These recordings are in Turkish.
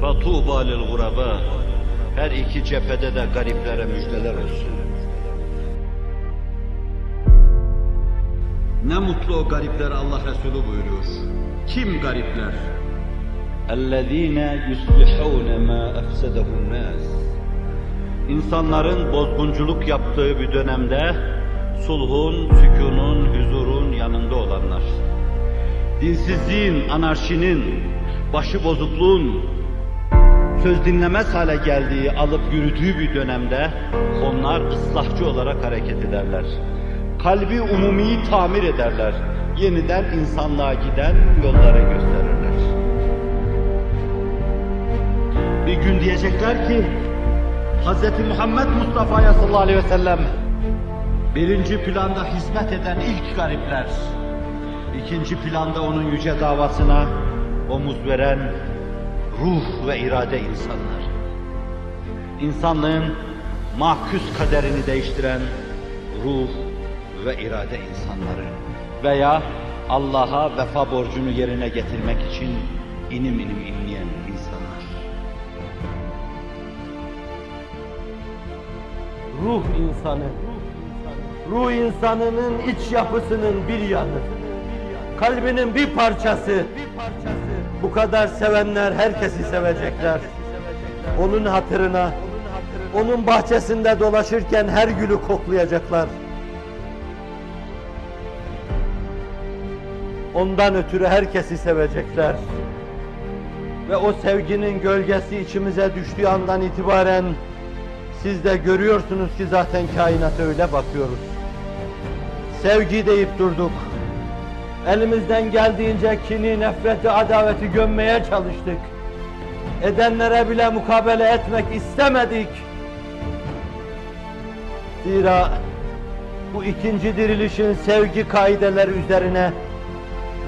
فَطُوبَى لِلْغُرَبَى Her iki cephede de gariplere müjdeler olsun. Ne mutlu o garipler Allah Resulü buyuruyor. Kim garipler? اَلَّذ۪ينَ يُصْلِحُونَ مَا اَفْسَدَهُ النَّاسِ İnsanların bozgunculuk yaptığı bir dönemde sulhun, sükunun, huzurun yanında olanlar. Dinsizliğin, anarşinin, başı bozukluğun söz dinlemez hale geldiği, alıp yürüdüğü bir dönemde onlar ıslahçı olarak hareket ederler. Kalbi umumiyi tamir ederler. Yeniden insanlığa giden yollara gösterirler. Bir gün diyecekler ki Hz. Muhammed Mustafa'ya sallallahu aleyhi ve sellem birinci planda hizmet eden ilk garipler, ikinci planda onun yüce davasına omuz veren ruh ve irade insanlar. İnsanlığın mahkus kaderini değiştiren ruh ve irade insanları veya Allah'a vefa borcunu yerine getirmek için inim inim inleyen insanlar. ruh insanı. Ruh insanının iç yapısının bir yanı. Kalbinin bir parçası. Bu kadar sevenler herkesi sevecekler. Onun hatırına, onun bahçesinde dolaşırken her gülü koklayacaklar. Ondan ötürü herkesi sevecekler. Ve o sevginin gölgesi içimize düştüğü andan itibaren siz de görüyorsunuz ki zaten kainata öyle bakıyoruz. Sevgi deyip durduk. Elimizden geldiğince kini, nefreti, adaveti gömmeye çalıştık. Edenlere bile mukabele etmek istemedik. Zira bu ikinci dirilişin sevgi kaideleri üzerine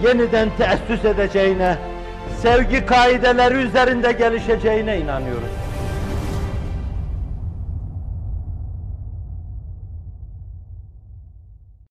yeniden teessüs edeceğine, sevgi kaideleri üzerinde gelişeceğine inanıyoruz.